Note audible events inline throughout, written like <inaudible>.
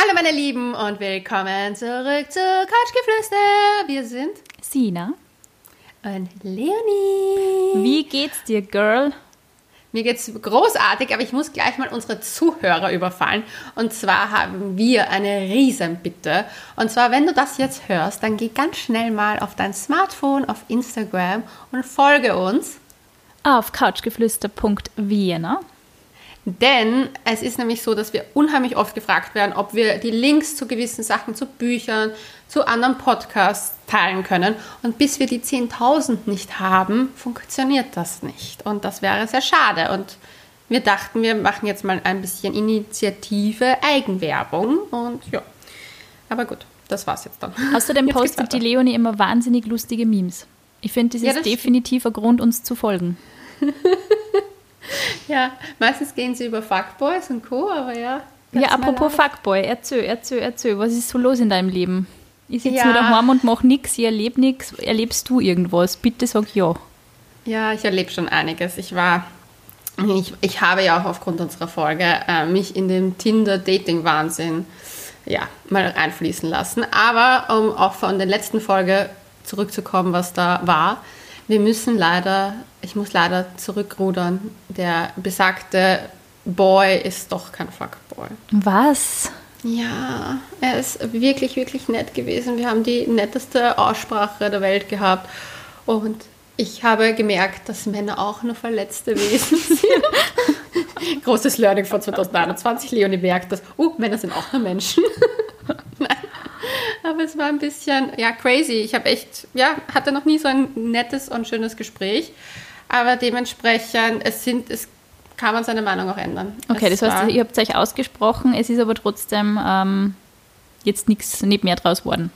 Hallo meine Lieben und willkommen zurück zu Couchgeflüster. Wir sind Sina. und Leonie. Wie geht's dir, Girl? Mir geht's großartig, aber ich muss gleich mal unsere Zuhörer überfallen. Und zwar haben wir eine Riesenbitte. Und zwar, wenn du das jetzt hörst, dann geh ganz schnell mal auf dein Smartphone, auf Instagram und folge uns. Auf couchgeflüster.vienna. Denn es ist nämlich so, dass wir unheimlich oft gefragt werden, ob wir die Links zu gewissen Sachen, zu Büchern, zu anderen Podcasts teilen können. Und bis wir die 10.000 nicht haben, funktioniert das nicht. Und das wäre sehr schade. Und wir dachten, wir machen jetzt mal ein bisschen Initiative, Eigenwerbung. Und ja, aber gut, das war's jetzt dann. Außerdem postet die. Leonie immer wahnsinnig lustige Memes. Ich finde, das Ja, ist das definitiv ein Grund, uns zu folgen. <laughs> <laughs> Ja, meistens gehen sie über Fuckboys und Co., aber ja. Ja, apropos. Fuckboy, erzähl, erzähl, erzähl. Was ist so los in deinem Leben? Ich sitze Ja. nur daheim und mach nix, ich erlebe nix. Erlebst du irgendwas? Bitte sag ja. Ja, ich erlebe schon einiges. Ich war, ich, ich habe ja auch aufgrund unserer Folge äh, mich in den Tinder-Dating-Wahnsinn ja, mal reinfließen lassen. Aber um auch von der letzten Folge zurückzukommen, was da war, wir müssen leider, ich muss leider zurückrudern. Der besagte Boy ist doch kein Fuckboy. Was? Ja, er ist wirklich, wirklich nett gewesen. Wir haben die netteste Aussprache der Welt gehabt. Und ich habe gemerkt, dass Männer auch nur verletzte Wesen sind. <laughs> Großes Learning von 2021. Leonie merkt, dass, oh, Männer sind auch nur Menschen. <laughs> Nein. Aber es war ein bisschen, ja, crazy. Ich habe echt, ja, hatte noch nie so ein nettes und schönes Gespräch. Aber dementsprechend, es sind, es kann man seine Meinung auch ändern. Okay, es das heißt, ihr habt euch ausgesprochen, es ist aber trotzdem ähm, jetzt nichts, nicht mehr draus worden.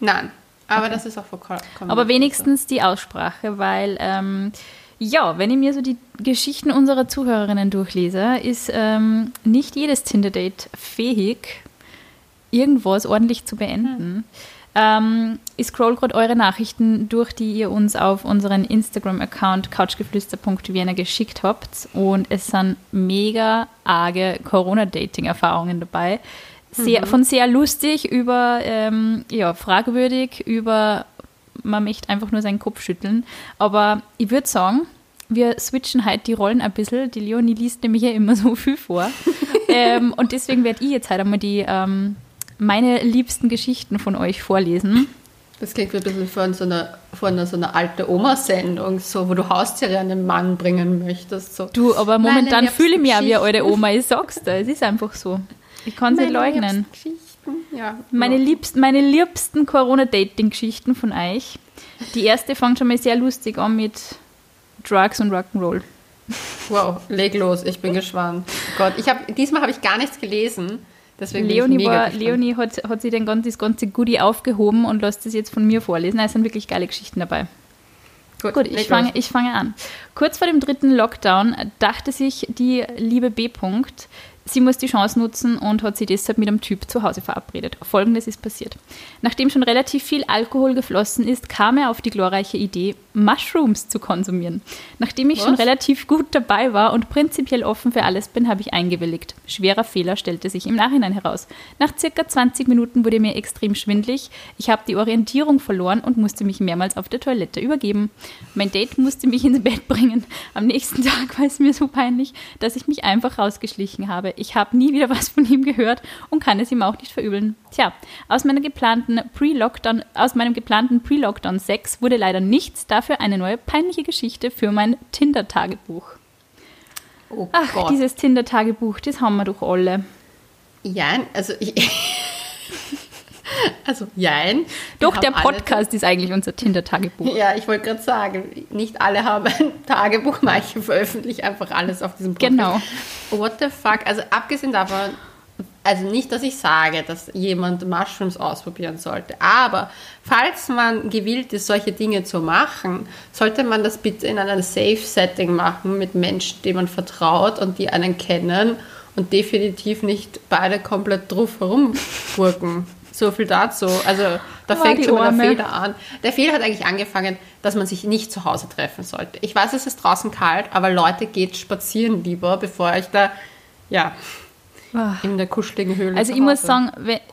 Nein, aber das ist auch vollkommen. Aber wenigstens die Aussprache, weil, ähm, ja, wenn ich mir so die Geschichten unserer Zuhörerinnen durchlese, ist ähm, nicht jedes Tinder-Date fähig, irgendwas ordentlich zu beenden. Ähm, ich scroll gerade eure Nachrichten durch, die ihr uns auf unseren Instagram-Account couchgeflüster.vienna geschickt habt. Und es sind mega arge Corona-Dating-Erfahrungen dabei. Sehr, Von sehr lustig über ähm, ja, fragwürdig, über man möchte einfach nur seinen Kopf schütteln. Aber ich würde sagen, wir switchen halt die Rollen ein bisschen. Die Leonie liest nämlich ja immer so viel vor. <laughs> ähm, und deswegen werde ich jetzt halt einmal die ähm, meine liebsten Geschichten von euch vorlesen. Das klingt wie ein bisschen von so einer, von einer, so einer alte Oma-Sendung, so, wo du Haustiere an den Mann bringen möchtest. So. Du, aber momentan fühle ich mich auch wie eine alte Geschichten. Oma. Ich sag's dir, es ist einfach so. Ich kann es nicht leugnen. ja. Meine, ja. liebsten, meine liebsten Corona-Dating-Geschichten von euch. Die erste fängt schon mal sehr lustig an mit Drugs und Rock'n'Roll. Wow, leg los, ich bin gespannt. Gott, ich hab, diesmal habe ich gar nichts gelesen. Deswegen Leonie, war. Leonie hat, hat sich den, ganz- das ganze Goodie aufgehoben und lässt es jetzt von mir vorlesen. Es sind wirklich geile Geschichten dabei. Gut, leg ich fange, ich fange an. Kurz vor dem dritten Lockdown dachte sich die liebe B. -Punkt, sie muss die Chance nutzen und hat sie deshalb mit einem Typ zu Hause verabredet. Folgendes ist passiert. Nachdem schon relativ viel Alkohol geflossen ist, kam er auf die glorreiche Idee, Mushrooms zu konsumieren. Nachdem ich schon Was? relativ gut dabei war und prinzipiell offen für alles bin, habe ich eingewilligt. Schwerer Fehler stellte sich im Nachhinein heraus. Nach circa 20 Minuten wurde mir extrem schwindlig. Ich habe die Orientierung verloren und musste mich mehrmals auf der Toilette übergeben. Mein Date musste mich ins Bett bringen. Am nächsten <laughs> Tag war es mir so peinlich, dass ich mich einfach rausgeschlichen habe. Ich habe nie wieder <laughs> was von ihm gehört und kann es ihm auch nicht verübeln. Tja, aus meiner geplanten Pre-Lockdown, aus meinem geplanten Pre-Lockdown-Sex wurde leider nichts, dafür eine neue peinliche Geschichte für mein Tinder-Tagebuch. Oh Ach, Gott. dieses Tinder-Tagebuch, das haben wir doch alle. Jein, also ich. <laughs> also, jein. Doch, der alle- Podcast ist eigentlich unser Tinder-Tagebuch. Ja, ich wollte gerade sagen, nicht alle haben ein Tagebuch, <laughs> manche veröffentlichen einfach alles auf diesem Podcast. Genau. What the fuck? Also abgesehen davon, also nicht, dass ich sage, dass jemand Mushrooms ausprobieren sollte, aber falls man gewillt ist, solche Dinge zu machen, sollte man das bitte in einem Safe-Setting machen mit Menschen, denen man vertraut und die einen kennen und definitiv nicht beide komplett drauf herumgurken. So viel dazu. Also da Oh, fängt schon mal der. Fehler an. Der Fehler hat eigentlich angefangen, dass man sich nicht zu Hause treffen sollte. Ich weiß, es ist draußen kalt, aber Leute, geht spazieren lieber, bevor euch da, ja, Ah. in der kuscheligen Höhle. Also ich muss sagen,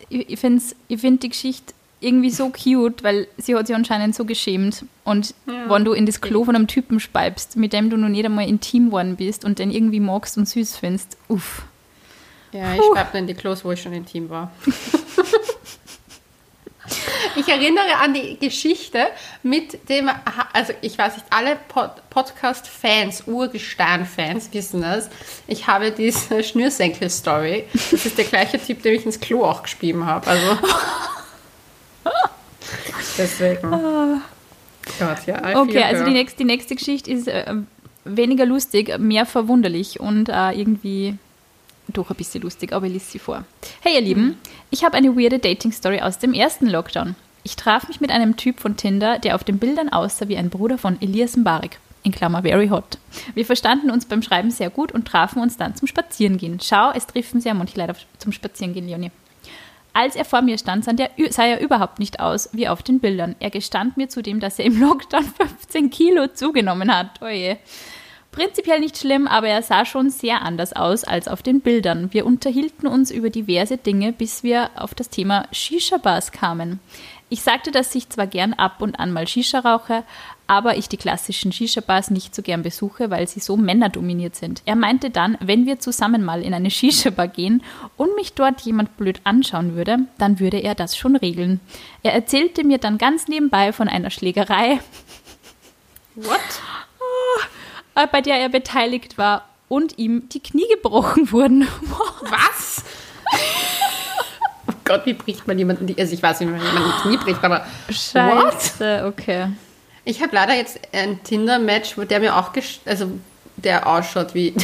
ich finde ich find die Geschichte irgendwie so cute, weil sie hat sich anscheinend so geschämt. Und Ja. wenn du in das Klo von einem Typen speibst, mit dem du noch nicht einmal intim geworden bist und den irgendwie magst und süß findest, uff. Ja, ich schreibe in die Klos, wo ich schon intim war. <laughs> ich erinnere an die Geschichte mit dem, also ich weiß nicht, alle Pod Podcast-Fans, Urgestein-Fans wissen es. Ich habe diese <laughs> Schnürsenkel-Story. Das ist der gleiche Typ, dem ich ins Klo auch gespieben habe. Also. <laughs> Deswegen. Gott, ja. Okay, also die nächste, die nächste Geschichte ist äh, weniger lustig, mehr verwunderlich und äh, irgendwie doch ein bisschen lustig, aber ich lese sie vor. Hey ihr Lieben, ich habe eine weirde Dating-Story aus dem ersten Lockdown. Ich traf mich mit einem Typ von Tinder, der auf den Bildern aussah wie ein Bruder von Elias Mbarek. In Klammer very hot. Wir verstanden uns beim Schreiben sehr gut und trafen uns dann zum Spazierengehen. Schau, es treffen sehr manche auf- zum Spazierengehen, Leonie. Als er vor mir stand, sah er, er überhaupt nicht aus wie auf den Bildern. Er gestand mir zudem, dass er im Lockdown <laughs> 15 Kilo zugenommen hat. Oje. Prinzipiell nicht schlimm, aber er sah schon sehr anders aus als auf den Bildern. Wir unterhielten uns über diverse Dinge, bis wir auf das Thema Shisha-Bars kamen. Ich sagte, dass ich zwar gern ab und an mal Shisha rauche, aber ich die klassischen Shisha-Bars nicht so gern besuche, weil sie so männerdominiert sind. Er meinte dann, wenn wir zusammen mal in eine Shisha-Bar gehen und mich dort jemand blöd anschauen würde, dann würde er das schon regeln. Er erzählte mir dann ganz nebenbei von einer Schlägerei, What? Äh, bei der er beteiligt war und ihm die Knie gebrochen wurden. <laughs> Was? oh Gott, wie bricht man jemanden die. Also ich weiß nicht, wie man jemanden die Knie bricht, aber. Scheiße, okay. Ich habe leider jetzt ein Tinder-Match, wo der mir auch, gesch- also der ausschaut wie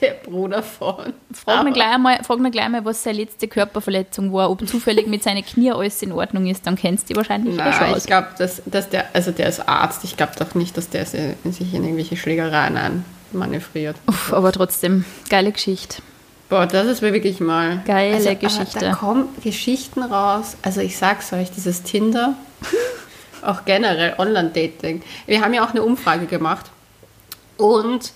der Bruder von. Frag mir, gleich mal, frag mir gleich mal, was seine letzte Körperverletzung war, ob zufällig mit seinen Knie alles in Ordnung ist, dann kennst du die wahrscheinlich eh schon Nein, aus. ich glaube, dass, dass der, also der ist Arzt. Ich glaube doch nicht, dass der sich in irgendwelche Schlägereien einmanövriert. Uff, aber trotzdem, geile Geschichte. Boah, das ist mir wirklich mal. Geile also, aber Geschichte. Da kommen Geschichten raus. Also ich sag's euch, dieses Tinder, <laughs> auch generell Online-Dating. Wir haben ja auch eine Umfrage gemacht und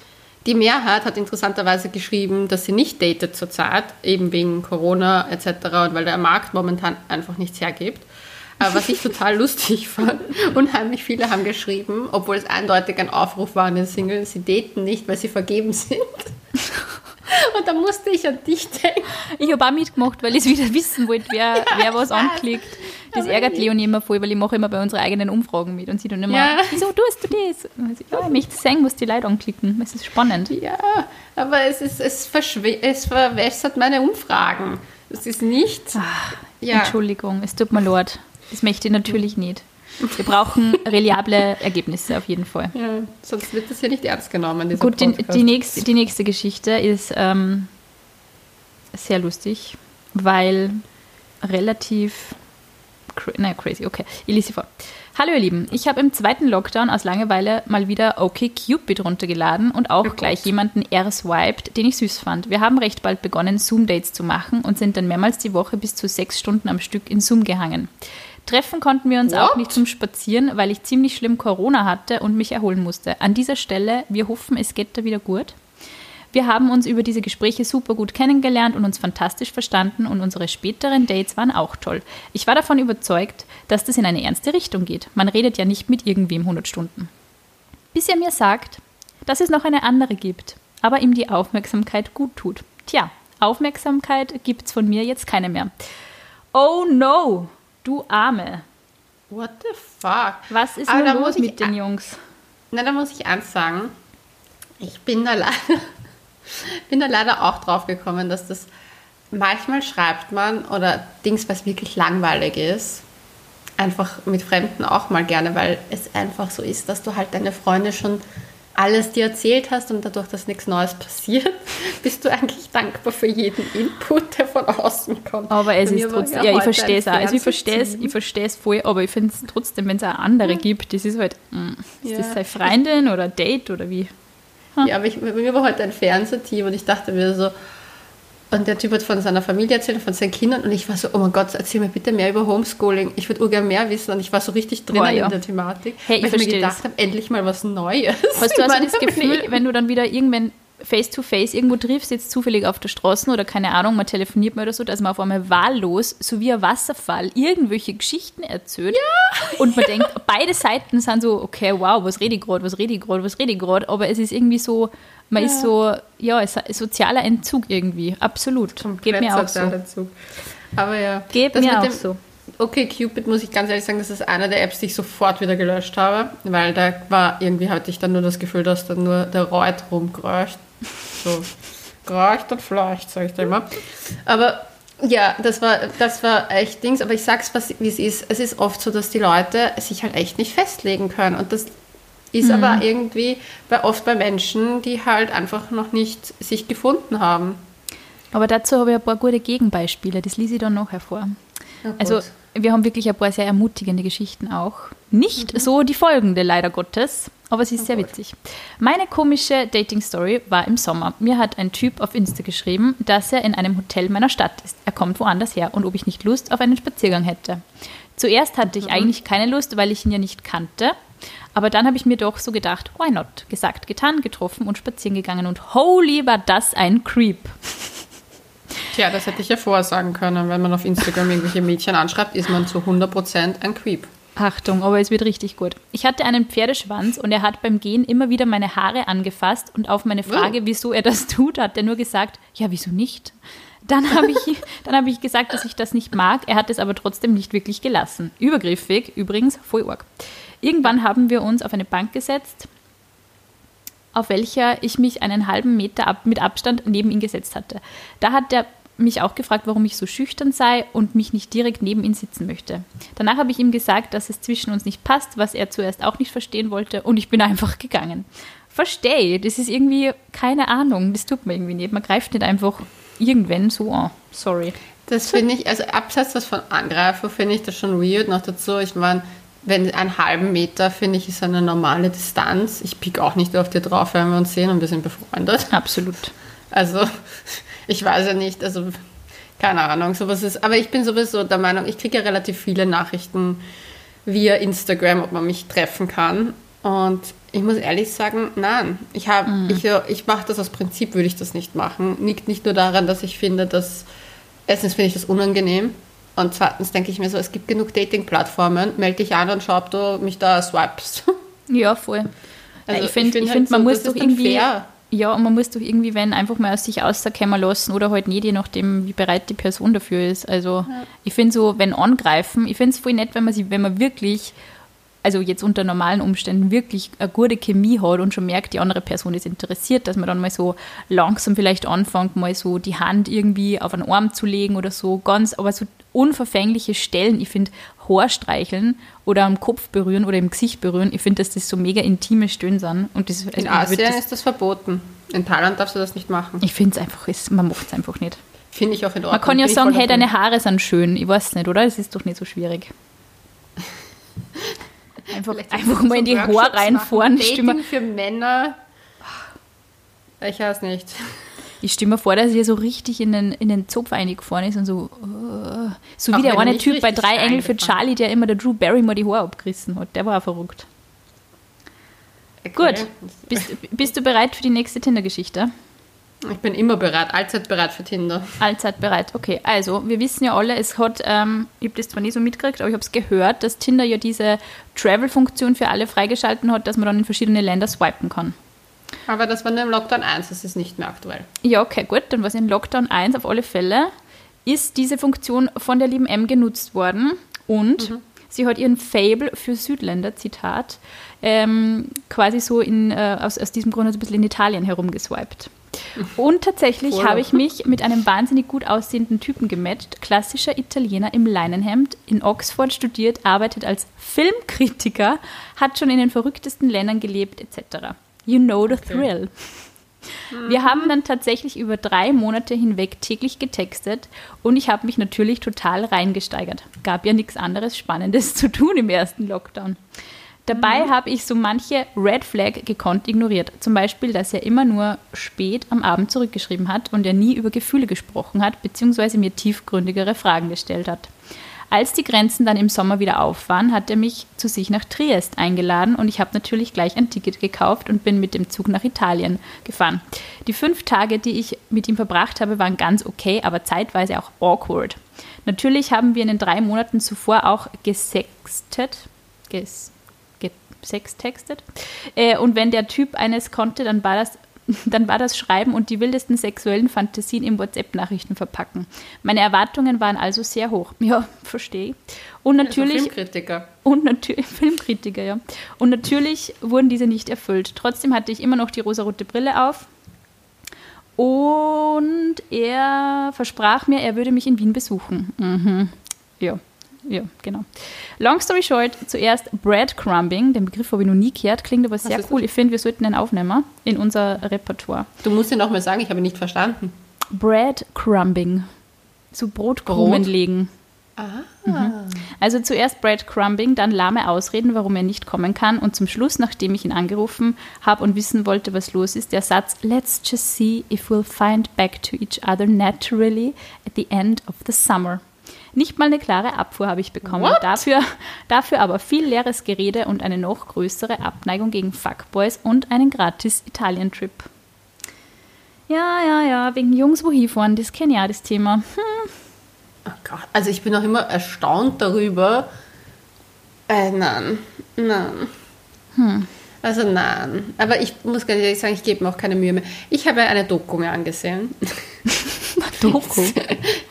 die Mehrheit hat interessanterweise geschrieben, dass sie nicht datet zurzeit, eben wegen Corona etc. und weil der Markt momentan einfach nichts hergibt. Was ich total lustig fand, <laughs> unheimlich viele haben geschrieben, obwohl es eindeutig ein Aufruf war an den Singles, sie daten nicht, weil sie vergeben sind. <laughs> Und da musste ich an dich denken. Ich habe auch mitgemacht, weil ich wieder wissen wollte, wer, <laughs> wer was anklickt. Das ärgert Leonie immer voll, weil ich mache immer bei unseren eigenen Umfragen mit und sie dann immer, Ja. wieso tust du das? Und ich, ja, ich möchte sehen, was die Leute anklicken. Es ist spannend. Ja, aber es, ist, es, es verwässert meine Umfragen. Es ist nicht. ja. Entschuldigung, es tut mir leid. Das möchte ich natürlich nicht. Wir brauchen reliable Ergebnisse auf jeden Fall. ja, sonst wird das hier nicht ernst genommen. Gut, die, die, nächste, die nächste Geschichte ist ähm, sehr lustig, weil relativ. Naja, crazy, okay. Ich lese sie vor. Hallo ihr Lieben, ich habe im zweiten Lockdown aus Langeweile mal wieder OkCupid runtergeladen und auch Gott. gleich jemanden erswiped, den ich süß fand. Wir haben recht bald begonnen, Zoom-Dates zu machen und sind dann mehrmals die Woche bis zu sechs Stunden am Stück in Zoom gehangen. Treffen konnten wir uns auch What? nicht zum Spazieren, weil ich ziemlich schlimm Corona hatte und mich erholen musste. An dieser Stelle, wir hoffen, es geht da wieder gut. Wir haben uns über diese Gespräche super gut kennengelernt und uns fantastisch verstanden und unsere späteren Dates waren auch toll. Ich war davon überzeugt, dass das in eine ernste Richtung geht. Man redet ja nicht mit irgendwem 100 Stunden. Bis er mir sagt, dass es noch eine andere gibt, aber ihm die Aufmerksamkeit gut tut. Tja, Aufmerksamkeit gibt's von mir jetzt keine mehr. Oh no, du Arme. What the fuck? Was ist Aber da los mit den Jungs? Na, da muss ich eins sagen. Ich bin da leider, <laughs> bin da leider auch drauf gekommen, dass das manchmal schreibt man oder Dings, was wirklich langweilig ist, einfach mit Fremden auch mal gerne, weil es einfach so ist, dass du halt deine Freunde schon alles dir erzählt hast und dadurch, dass nichts Neues passiert, <laughs> bist du eigentlich dankbar für jeden Input, der von außen kommt. Aber es ist trotzdem, ja ich verstehe es auch. Also ich verstehe es, ich verstehe es voll, aber ich finde es trotzdem, wenn es auch andere gibt, das ist halt, mm, ist Ja. das seine Freundin oder Date oder wie? Ja, aber ich, bei mir war heute ein Fernsehteam und ich dachte mir so, und der Typ hat von seiner Familie erzählt, von seinen Kindern und ich war so, oh mein Gott, erzähl mir bitte mehr über Homeschooling. Ich würde urgern mehr wissen und ich war so richtig ja. in der Thematik, Hey, ich weil ich mir gedacht habe, endlich mal was Neues. Hast du also das Gefühl, Leben. wenn du dann wieder irgendwann face-to-face irgendwo triffst, jetzt zufällig auf der Straße oder keine Ahnung, man telefoniert mal oder so, dass man auf einmal wahllos, so wie ein Wasserfall, irgendwelche Geschichten erzählt. Ja. Und man denkt, beide Seiten sind so, okay, wow, was rede ich gerade, was rede ich gerade, was rede ich gerade, aber es ist irgendwie so, man ja. ist so, ja, es ist ein sozialer Entzug irgendwie, absolut. Komplett Geht mir auch so. Entzug. Aber ja, Geht mir auch so. Okay, Cupid muss ich ganz ehrlich sagen, das ist eine der Apps, die ich sofort wieder gelöscht habe, weil da war irgendwie hatte ich dann nur das Gefühl, dass da nur der Reut rumkreucht. So, kreucht und fleucht, sage ich da immer. Aber ja, das war, das war echt Dings, aber ich sag's, wie es ist. Es ist oft so, dass die Leute sich halt echt nicht festlegen können. Und das ist mhm. aber irgendwie bei, oft bei Menschen, die halt einfach noch nicht sich gefunden haben. Aber dazu habe ich ein paar gute Gegenbeispiele, das lese ich dann noch hervor. Also wir haben wirklich ein paar sehr ermutigende Geschichten auch. Nicht mhm. so die folgende, leider Gottes, aber sie ist oh sehr Gott. witzig. Meine komische Dating-Story war im Sommer. Mir hat ein Typ auf Insta geschrieben, dass er in einem Hotel meiner Stadt ist. Er kommt woanders her und ob ich nicht Lust auf einen Spaziergang hätte. Zuerst hatte ich mhm. eigentlich keine Lust, weil ich ihn ja nicht kannte. Aber dann habe ich mir doch so gedacht, why not? Gesagt, getan, getroffen und spazieren gegangen und holy war das ein Creep. Tja, das hätte ich ja vorsagen können. Wenn man auf Instagram irgendwelche Mädchen anschreibt, ist man zu 100% ein Creep. Achtung, aber es wird richtig gut. Ich hatte einen Pferdeschwanz und er hat beim Gehen immer wieder meine Haare angefasst und auf meine Frage, wieso er das tut, hat er nur gesagt, ja, wieso nicht? Dann habe ich, <laughs> hab ich gesagt, dass ich das nicht mag. Er hat es aber trotzdem nicht wirklich gelassen. Übergriffig, übrigens, voll arg. Irgendwann haben wir uns auf eine Bank gesetzt, auf welcher ich mich einen halben Meter ab, mit Abstand neben ihn gesetzt hatte. Da hat er mich auch gefragt, warum ich so schüchtern sei und mich nicht direkt neben ihn sitzen möchte. Danach habe ich ihm gesagt, dass es zwischen uns nicht passt, was er zuerst auch nicht verstehen wollte und ich bin einfach gegangen. Verstehe, das ist irgendwie keine Ahnung, das tut man irgendwie nicht. Man greift nicht einfach irgendwann so an. Sorry. Das finde ich, also abseits von Angreifen, finde ich das schon weird. Noch dazu, ich meine, wenn einen halben Meter, finde ich, ist eine normale Distanz. Ich pick auch nicht auf dir drauf, wenn wir uns sehen und wir sind befreundet. Absolut. Also, ich weiß ja nicht, also, keine Ahnung, sowas ist. Aber ich bin sowieso der Meinung, ich kriege ja relativ viele Nachrichten via Instagram, ob man mich treffen kann. Und ich muss ehrlich sagen, nein. Ich, mhm. ich, ich mache das aus Prinzip, würde ich das nicht machen. Liegt nicht nur daran, dass ich finde, dass erstens finde ich das unangenehm und zweitens denke ich mir so, es gibt genug Dating-Plattformen, melde dich an und schau, ob du mich da swipest. <laughs> Ja, voll. Also ich finde, find, halt man so, muss doch irgendwie. Fair. Ja, und man muss doch irgendwie, wenn, einfach mal aus sich auserkennen lassen oder halt nicht, je nachdem, wie bereit die Person dafür ist. Also ja. ich finde so, wenn angreifen, ich finde es voll nett, wenn man sich, wenn man wirklich also jetzt unter normalen Umständen wirklich eine gute Chemie hat und schon merkt, die andere Person ist interessiert, dass man dann mal so langsam vielleicht anfängt, mal so die Hand irgendwie auf einen Arm zu legen oder so, ganz, aber so unverfängliche Stellen, ich finde, Haarstreicheln oder am Kopf berühren oder im Gesicht berühren, ich finde, dass das so mega intime Stöhnen sind. Und das, also In Asien das, ist das verboten. In Thailand darfst du das nicht machen. Ich finde es einfach, man macht es einfach nicht. Finde ich auch in Ordnung. Man kann ja sagen, hey, deine Haare sind schön. Ich weiß nicht, oder? Das ist doch nicht so schwierig. <laughs> Einfach, einfach mal in die Haare reinfahren. Dating für Männer. Ich weiß nicht. Ich stimme mir vor, dass er so richtig in den, in den Zopf eingefahren ist und so. Uh, so wie der eine Typ bei Drei Engel für Charlie, der immer der Drew Barrymore die Haare abgerissen hat. Der war auch verrückt. Okay. Gut. Bist, bist du bereit für die nächste Tinder-Geschichte? Ich bin immer bereit, allzeit bereit für Tinder. Allzeit bereit, okay. Also, wir wissen ja alle, es hat, ähm, ich habe das zwar nie so mitgekriegt, aber ich habe es gehört, dass Tinder ja diese Travel-Funktion für alle freigeschalten hat, dass man dann in verschiedene Länder swipen kann. Aber das war nur im Lockdown 1, das ist nicht mehr aktuell. Ja, okay, gut. Dann war es im Lockdown 1 auf alle Fälle, ist diese Funktion von der lieben M genutzt worden und mhm. sie hat ihren Fable für Südländer, Zitat, ähm, quasi so in, äh, aus, aus diesem Grund ein bisschen in Italien herumgeswiped. Und tatsächlich habe ich mich mit einem wahnsinnig gut aussehenden Typen gematcht. Klassischer Italiener im Leinenhemd, in Oxford studiert, arbeitet als Filmkritiker, hat schon in den verrücktesten Ländern gelebt, etc. You know the thrill. Okay. Wir haben dann tatsächlich über drei Monate hinweg täglich getextet und ich habe mich natürlich total reingesteigert. Gab ja nichts anderes Spannendes <laughs> zu tun im ersten Lockdown. Dabei mhm. habe ich so manche Red Flag gekonnt ignoriert. Zum Beispiel, dass er immer nur spät am Abend zurückgeschrieben hat und er nie über Gefühle gesprochen hat, beziehungsweise mir tiefgründigere Fragen gestellt hat. Als die Grenzen dann im Sommer wieder auf waren, hat er mich zu sich nach Triest eingeladen und ich habe natürlich gleich ein Ticket gekauft und bin mit dem Zug nach Italien gefahren. Die fünf Tage, die ich mit ihm verbracht habe, waren ganz okay, aber zeitweise auch awkward. Natürlich haben wir in den drei Monaten zuvor auch gesextet, ges, gesextextet. Äh, und wenn der Typ eines konnte, dann war das dann war das Schreiben und die wildesten sexuellen Fantasien in WhatsApp-Nachrichten verpacken. Meine Erwartungen waren also sehr hoch. Ja, verstehe. Und natürlich. Also Filmkritiker. Und natürlich. <laughs> Filmkritiker, ja. Und natürlich wurden diese nicht erfüllt. Trotzdem hatte ich immer noch die rosarote Brille auf. Und er versprach mir, er würde mich in Wien besuchen. Mhm. Ja ja, genau. Long story short, zuerst Breadcrumbing, den Begriff habe ich noch nie gehört, klingt aber sehr cool. Das? Ich finde, wir sollten den aufnehmen in unser Repertoire. Du musst ihn nochmal sagen, ich habe ihn nicht verstanden. Breadcrumbing, so Brotkrumen Brot? legen. Ah. Mhm. Also zuerst Breadcrumbing, dann lahme Ausreden, warum er nicht kommen kann und zum Schluss, nachdem ich ihn angerufen habe und wissen wollte, was los ist, der Satz Let's just see if we'll find back to each other naturally at the end of the summer. Nicht mal eine klare Abfuhr habe ich bekommen. Dafür, dafür aber viel leeres Gerede und eine noch größere Abneigung gegen Fuckboys und einen gratis Italien-Trip. Ja, ja, ja, wegen Jungs wo hinfahren, das kenne ich ja, das Thema. Hm. Oh Gott, also ich bin auch immer erstaunt darüber. Äh, nein, nein. Hm. Also nein, aber ich muss ganz ehrlich sagen, ich gebe mir auch keine Mühe mehr. Ich habe eine Doku mir angesehen. <laughs> Doku? <laughs>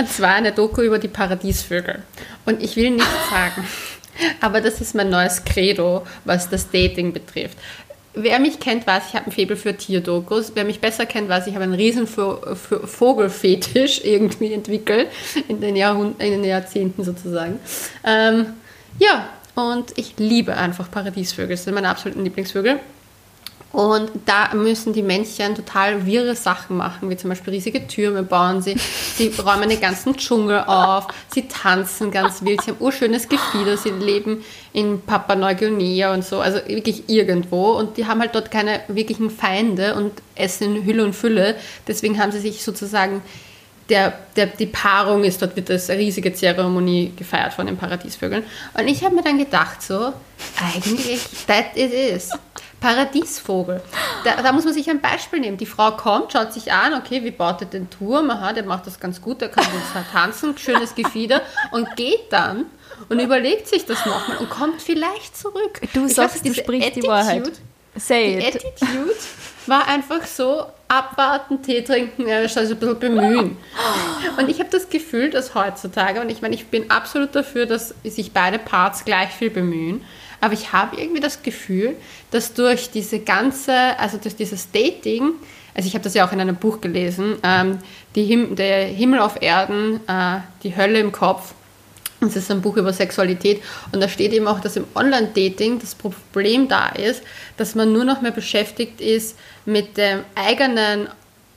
Und zwar eine Doku über die Paradiesvögel. Und ich will nichts <laughs> sagen, aber das ist mein neues Credo, was das Dating betrifft. Wer mich kennt, weiß, ich habe ein Faible für Tierdokus. Wer mich besser kennt, weiß, ich habe einen riesen Vogelfetisch <laughs> irgendwie entwickelt, in den, Jahrhund in den Jahrzehnten sozusagen. Ähm, ja, und ich liebe einfach Paradiesvögel. Das sind meine absoluten Lieblingsvögel. Und da müssen die Männchen total wirre Sachen machen, wie zum Beispiel riesige Türme bauen sie, sie <laughs> räumen den ganzen Dschungel auf, sie tanzen ganz wild, sie haben urschönes Gefieder, sie leben in Papua Neuguinea und so, also wirklich irgendwo. Und die haben halt dort keine wirklichen Feinde und essen in Hülle und Fülle. Deswegen haben sie sich sozusagen der, der, die Paarung ist, dort wird das riesige Zeremonie gefeiert von den Paradiesvögeln. Und ich habe mir dann gedacht, so, eigentlich, that it is. Paradiesvogel. Da, da, muss man sich ein Beispiel nehmen. Die Frau kommt, schaut sich an, okay, wie baut er den Turm? Aha, der macht das ganz gut, der kann gut <laughs> tanzen, schönes Gefieder und geht dann und überlegt sich das nochmal und kommt vielleicht zurück. Du ich sagst, du sprichst Attitude, die Wahrheit. Say die it. Attitude war einfach so, abwarten, Tee trinken, also ein bisschen bemühen. Und ich habe das Gefühl, dass heutzutage, und ich meine, ich bin absolut dafür, dass sich beide Parts gleich viel bemühen, aber ich habe irgendwie das Gefühl, dass durch diese ganze, also durch dieses Dating, also ich habe das ja auch in einem Buch gelesen, ähm, die Him der Himmel auf Erden, äh, die Hölle im Kopf. Das ist ein Buch über Sexualität und da steht eben auch, dass im Online-Dating das Problem da ist, dass man nur noch mehr beschäftigt ist mit der eigenen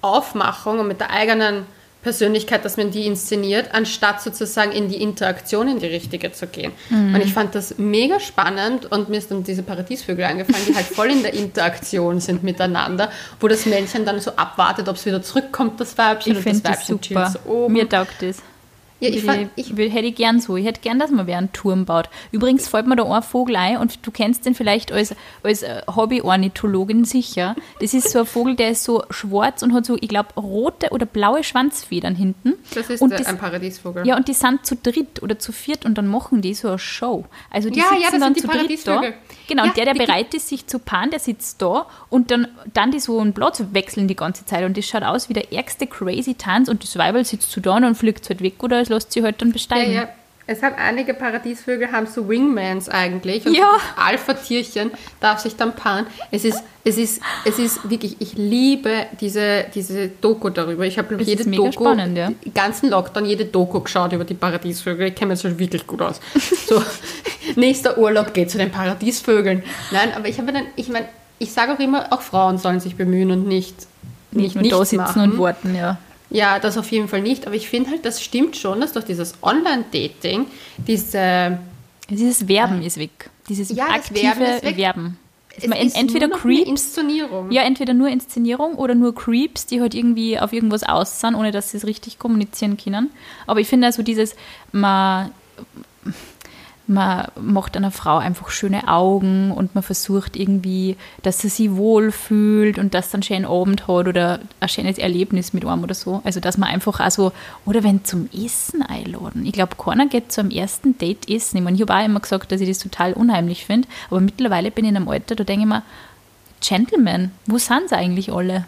Aufmachung und mit der eigenen Persönlichkeit, dass man die inszeniert, anstatt sozusagen in die Interaktion in die richtige zu gehen. Mhm. Und ich fand das mega spannend und mir ist dann diese Paradiesvögel eingefallen, die halt voll in der Interaktion sind miteinander, wo das Männchen dann so abwartet, ob es wieder zurückkommt, das Weibchen, ich und das Weibchen super. oben. Mir taugt das. Ja, ich, fand, ich, ich, hätte gern so. Ich hätte gern, dass man wer einen Turm baut. Übrigens fällt mir da ein Vogel ein und du kennst den vielleicht als, als äh, Hobby-Ornithologin sicher. Das ist so ein Vogel, der ist so schwarz und hat so, ich glaube, rote oder blaue Schwanzfedern hinten. Das ist das, ein Paradiesvogel. Ja, und die sind zu dritt oder zu viert und dann machen die so eine Show. Also die ja, sitzen ja, das dann sind die zu dritt da. Genau, ja, und der, der bereit ist, sich zu paaren, der sitzt da und dann, dann die so einen Platz wechseln die ganze Zeit und das schaut aus wie der ärgste crazy Tanz und das Weibel sitzt so da und fliegt halt weg oder es lässt sich halt dann besteigen. Ja, ja. Es hat einige Paradiesvögel haben so Wingmans eigentlich und ja. Alpha-Tierchen darf sich dann paaren. Es ist, es ist, es ist wirklich, ich liebe diese, diese Doku darüber. Ich habe jede Doku, spannend, ja. ganzen Lockdown, jede Doku geschaut über die Paradiesvögel. Ich kenne mich schon wirklich gut aus. So, <laughs> nächster Urlaub geht zu den Paradiesvögeln. Nein, aber ich habe dann, ich meine, ich sage auch immer, auch Frauen sollen sich bemühen und nicht nicht, nicht da sitzen machen. und warten, ja. Ja, das auf jeden Fall nicht. Aber ich finde halt, das stimmt schon, dass durch dieses Online-Dating diese. Dieses Werben äh, ist weg. Dieses ja, aktive Werben. Ist weg. Werben. Es man ist entweder Creeps, Inszenierung. Ja, entweder nur Inszenierung oder nur Creeps, die halt irgendwie auf irgendwas aussahen, ohne dass sie es richtig kommunizieren können. Aber ich finde also dieses, man man macht einer Frau einfach schöne Augen und man versucht irgendwie, dass sie sich wohlfühlt und dass sie einen schönen Abend hat oder ein schönes Erlebnis mit einem oder so. Also dass man einfach auch so, oder wenn zum Essen einladen. Ich glaube, keiner geht zu einem ersten Date essen. Ich meine, ich habe auch immer gesagt, dass ich das total unheimlich finde, aber mittlerweile bin ich in einem Alter, da denke ich mir, Gentlemen, wo sind sie eigentlich alle?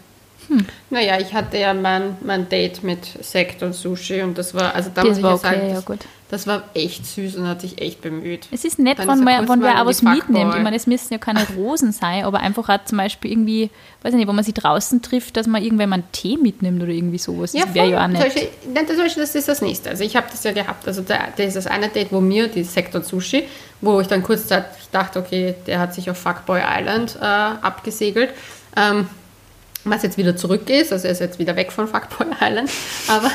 Hm. Naja, ich hatte ja mein, mein Date mit Sekt und Sushi und das war, also da das muss ich ja sagen, okay, das, ja, das, war echt süß und hat sich echt bemüht. Es ist nett, wenn, man, wenn wer auch was mitnimmt. Ich meine, es müssen ja keine <laughs> Rosen sein, aber einfach auch zum Beispiel irgendwie, weiß ich nicht, wo man sich draußen trifft, dass man irgendwann mal einen Tee mitnimmt oder irgendwie sowas. Das ja, wäre ja auch nett. Solche, das ist das nächste. Also ich habe das ja gehabt. Also da, das ist das eine Date, wo mir, die Sekt und Sushi, wo ich dann kurz dachte, okay, der hat sich auf Fuckboy Island äh, abgesegelt. Ähm, was jetzt wieder zurück ist, also er ist jetzt wieder weg von Fuckboy Island, aber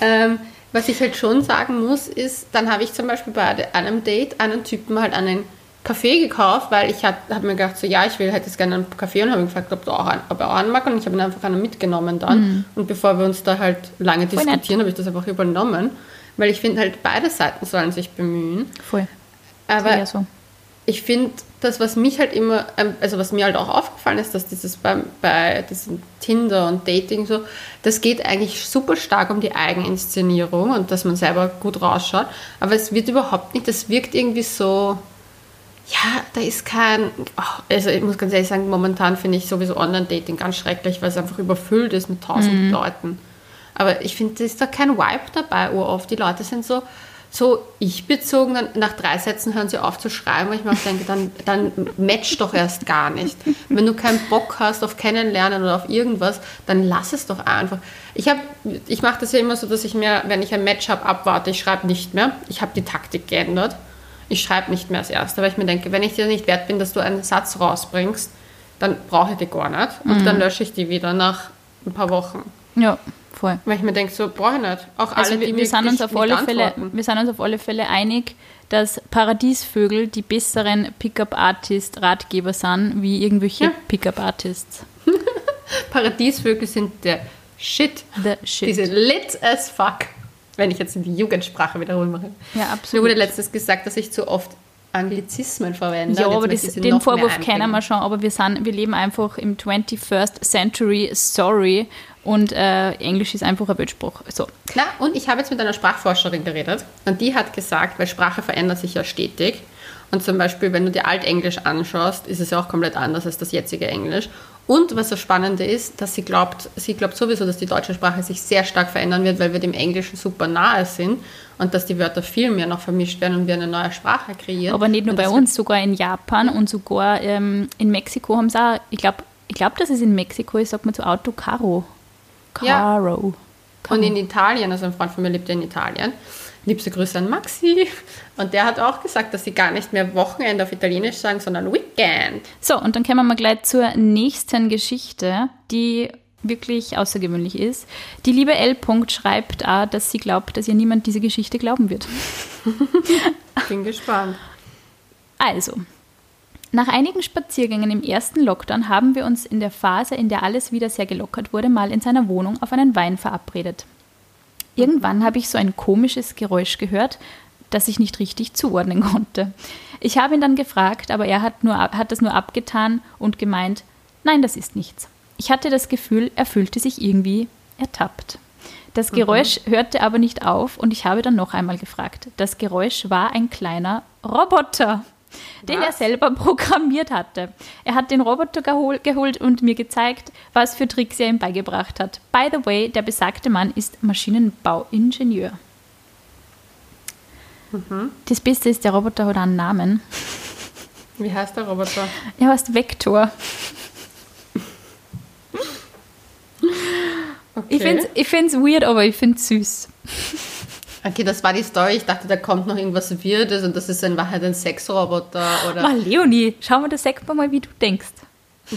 ähm, was ich halt schon sagen muss, ist, dann habe ich zum Beispiel bei einem Date einen Typen halt einen Kaffee gekauft, weil ich habe hab mir gedacht, so ja, ich will halt jetzt gerne einen Kaffee und habe ihn gefragt, ob, du auch einen, ob er auch einen mag und ich habe ihn einfach einen mitgenommen dann. Mhm. Und bevor wir uns da halt lange Voll diskutieren, habe ich das einfach übernommen, weil ich finde halt, beide Seiten sollen sich bemühen. Voll. Aber ja so. Ich finde, das, was mich halt immer, ähm, also was mir halt auch aufgefallen ist, dass dieses bei, bei diesem Tinder und Dating so, das geht eigentlich super stark um die Eigeninszenierung und dass man selber gut rausschaut, aber es wird überhaupt nicht, das wirkt irgendwie so, ja, da ist kein, also ich muss ganz ehrlich sagen, momentan finde ich sowieso Online-Dating ganz schrecklich, weil es einfach überfüllt ist mit tausend mhm. Leuten. Aber ich finde, da ist da kein Vibe dabei, oft. Die Leute sind so, so ich-bezogen, dann nach drei Sätzen hören sie auf zu schreiben, weil ich mir auch denke, dann, dann match doch erst gar nicht. Wenn du keinen Bock hast auf Kennenlernen oder auf irgendwas, dann lass es doch einfach. Ich, ich mache das ja immer so, dass ich mir, wenn ich ein Match habe, abwarte, ich schreibe nicht mehr. Ich habe die Taktik geändert. Ich schreibe nicht mehr als Erste, weil ich mir denke, wenn ich dir nicht wert bin, dass du einen Satz rausbringst, dann brauche ich die gar nicht. Und mhm. dann lösche ich die wieder nach ein paar Wochen. Ja. Voll. Weil ich mir denke, so brauche ich nicht. Auch also alle, die wir, wir sind uns auf alle Fälle, Wir sind uns auf alle Fälle einig, dass Paradiesvögel die besseren Pickup-Artist-Ratgeber sind, wie irgendwelche ja. Pickup-Artists. <laughs> Paradiesvögel sind der Shit. The shit. Diese lit as fuck. Wenn ich jetzt in die Jugendsprache wiederholen mache. Ja, absolut. Mir wurde letztens gesagt, dass ich zu oft Anglizismen verwende. Ja, aber das, den Vorwurf kennen wir schon, aber wir, sind, wir leben einfach im 21st Century Story und äh, Englisch ist einfach ein Weltspruch. So. Na, und ich habe jetzt mit einer Sprachforscherin geredet und die hat gesagt, weil Sprache verändert sich ja stetig. Und zum Beispiel, wenn du dir Altenglisch anschaust, ist es ja auch komplett anders als das jetzige Englisch. Und was das Spannende ist, dass sie glaubt, sie glaubt sowieso, dass die deutsche Sprache sich sehr stark verändern wird, weil wir dem Englischen super nahe sind und dass die Wörter viel mehr noch vermischt werden und wir eine neue Sprache kreieren. Aber nicht nur bei uns, sogar in Japan und sogar ähm, in Mexiko haben sie auch, ich glaube, ich glaub, dass es in Mexiko ist, sagt man zu Auto Caro. Caro. Ja. Und in Italien, also ein Freund von mir lebt in Italien. Liebste Grüße an Maxi. Und der hat auch gesagt, dass sie gar nicht mehr Wochenende auf Italienisch sagen, sondern Weekend. So, und dann kommen wir mal gleich zur nächsten Geschichte, die wirklich außergewöhnlich ist. Die liebe L. schreibt auch, dass sie glaubt, dass ihr niemand diese Geschichte glauben wird. <laughs> Bin gespannt. Also, nach einigen Spaziergängen im ersten Lockdown haben wir uns in der Phase, in der alles wieder sehr gelockert wurde, mal in seiner Wohnung auf einen Wein verabredet. Irgendwann habe ich so ein komisches Geräusch gehört, das ich nicht richtig zuordnen <laughs> konnte. Ich habe ihn dann gefragt, aber er hat, nur, hat das nur abgetan und gemeint, nein, das ist nichts. Ich hatte das Gefühl, er fühlte sich irgendwie ertappt. Das mhm. Geräusch mhm. hörte aber nicht auf und ich habe dann noch einmal gefragt. Das Geräusch war ein kleiner Roboter den was? er selber <laughs> programmiert hatte. Er hat den Roboter gehol geholt und mir gezeigt, was für Tricks er ihm beigebracht hat. By the way, der besagte Mann ist Maschinenbauingenieur. Mhm. Das Beste ist, der Roboter hat einen Namen. Wie heißt der Roboter? Er heißt Vektor. <laughs> Okay. Ich finde es weird, aber ich finde es süß. Okay, das war die Story. Ich dachte, da kommt noch irgendwas Wirdes und das ist in Wahrheit ein Sexroboter. Oder mal, Leonie, schau mal das Sekt mal, wie du denkst.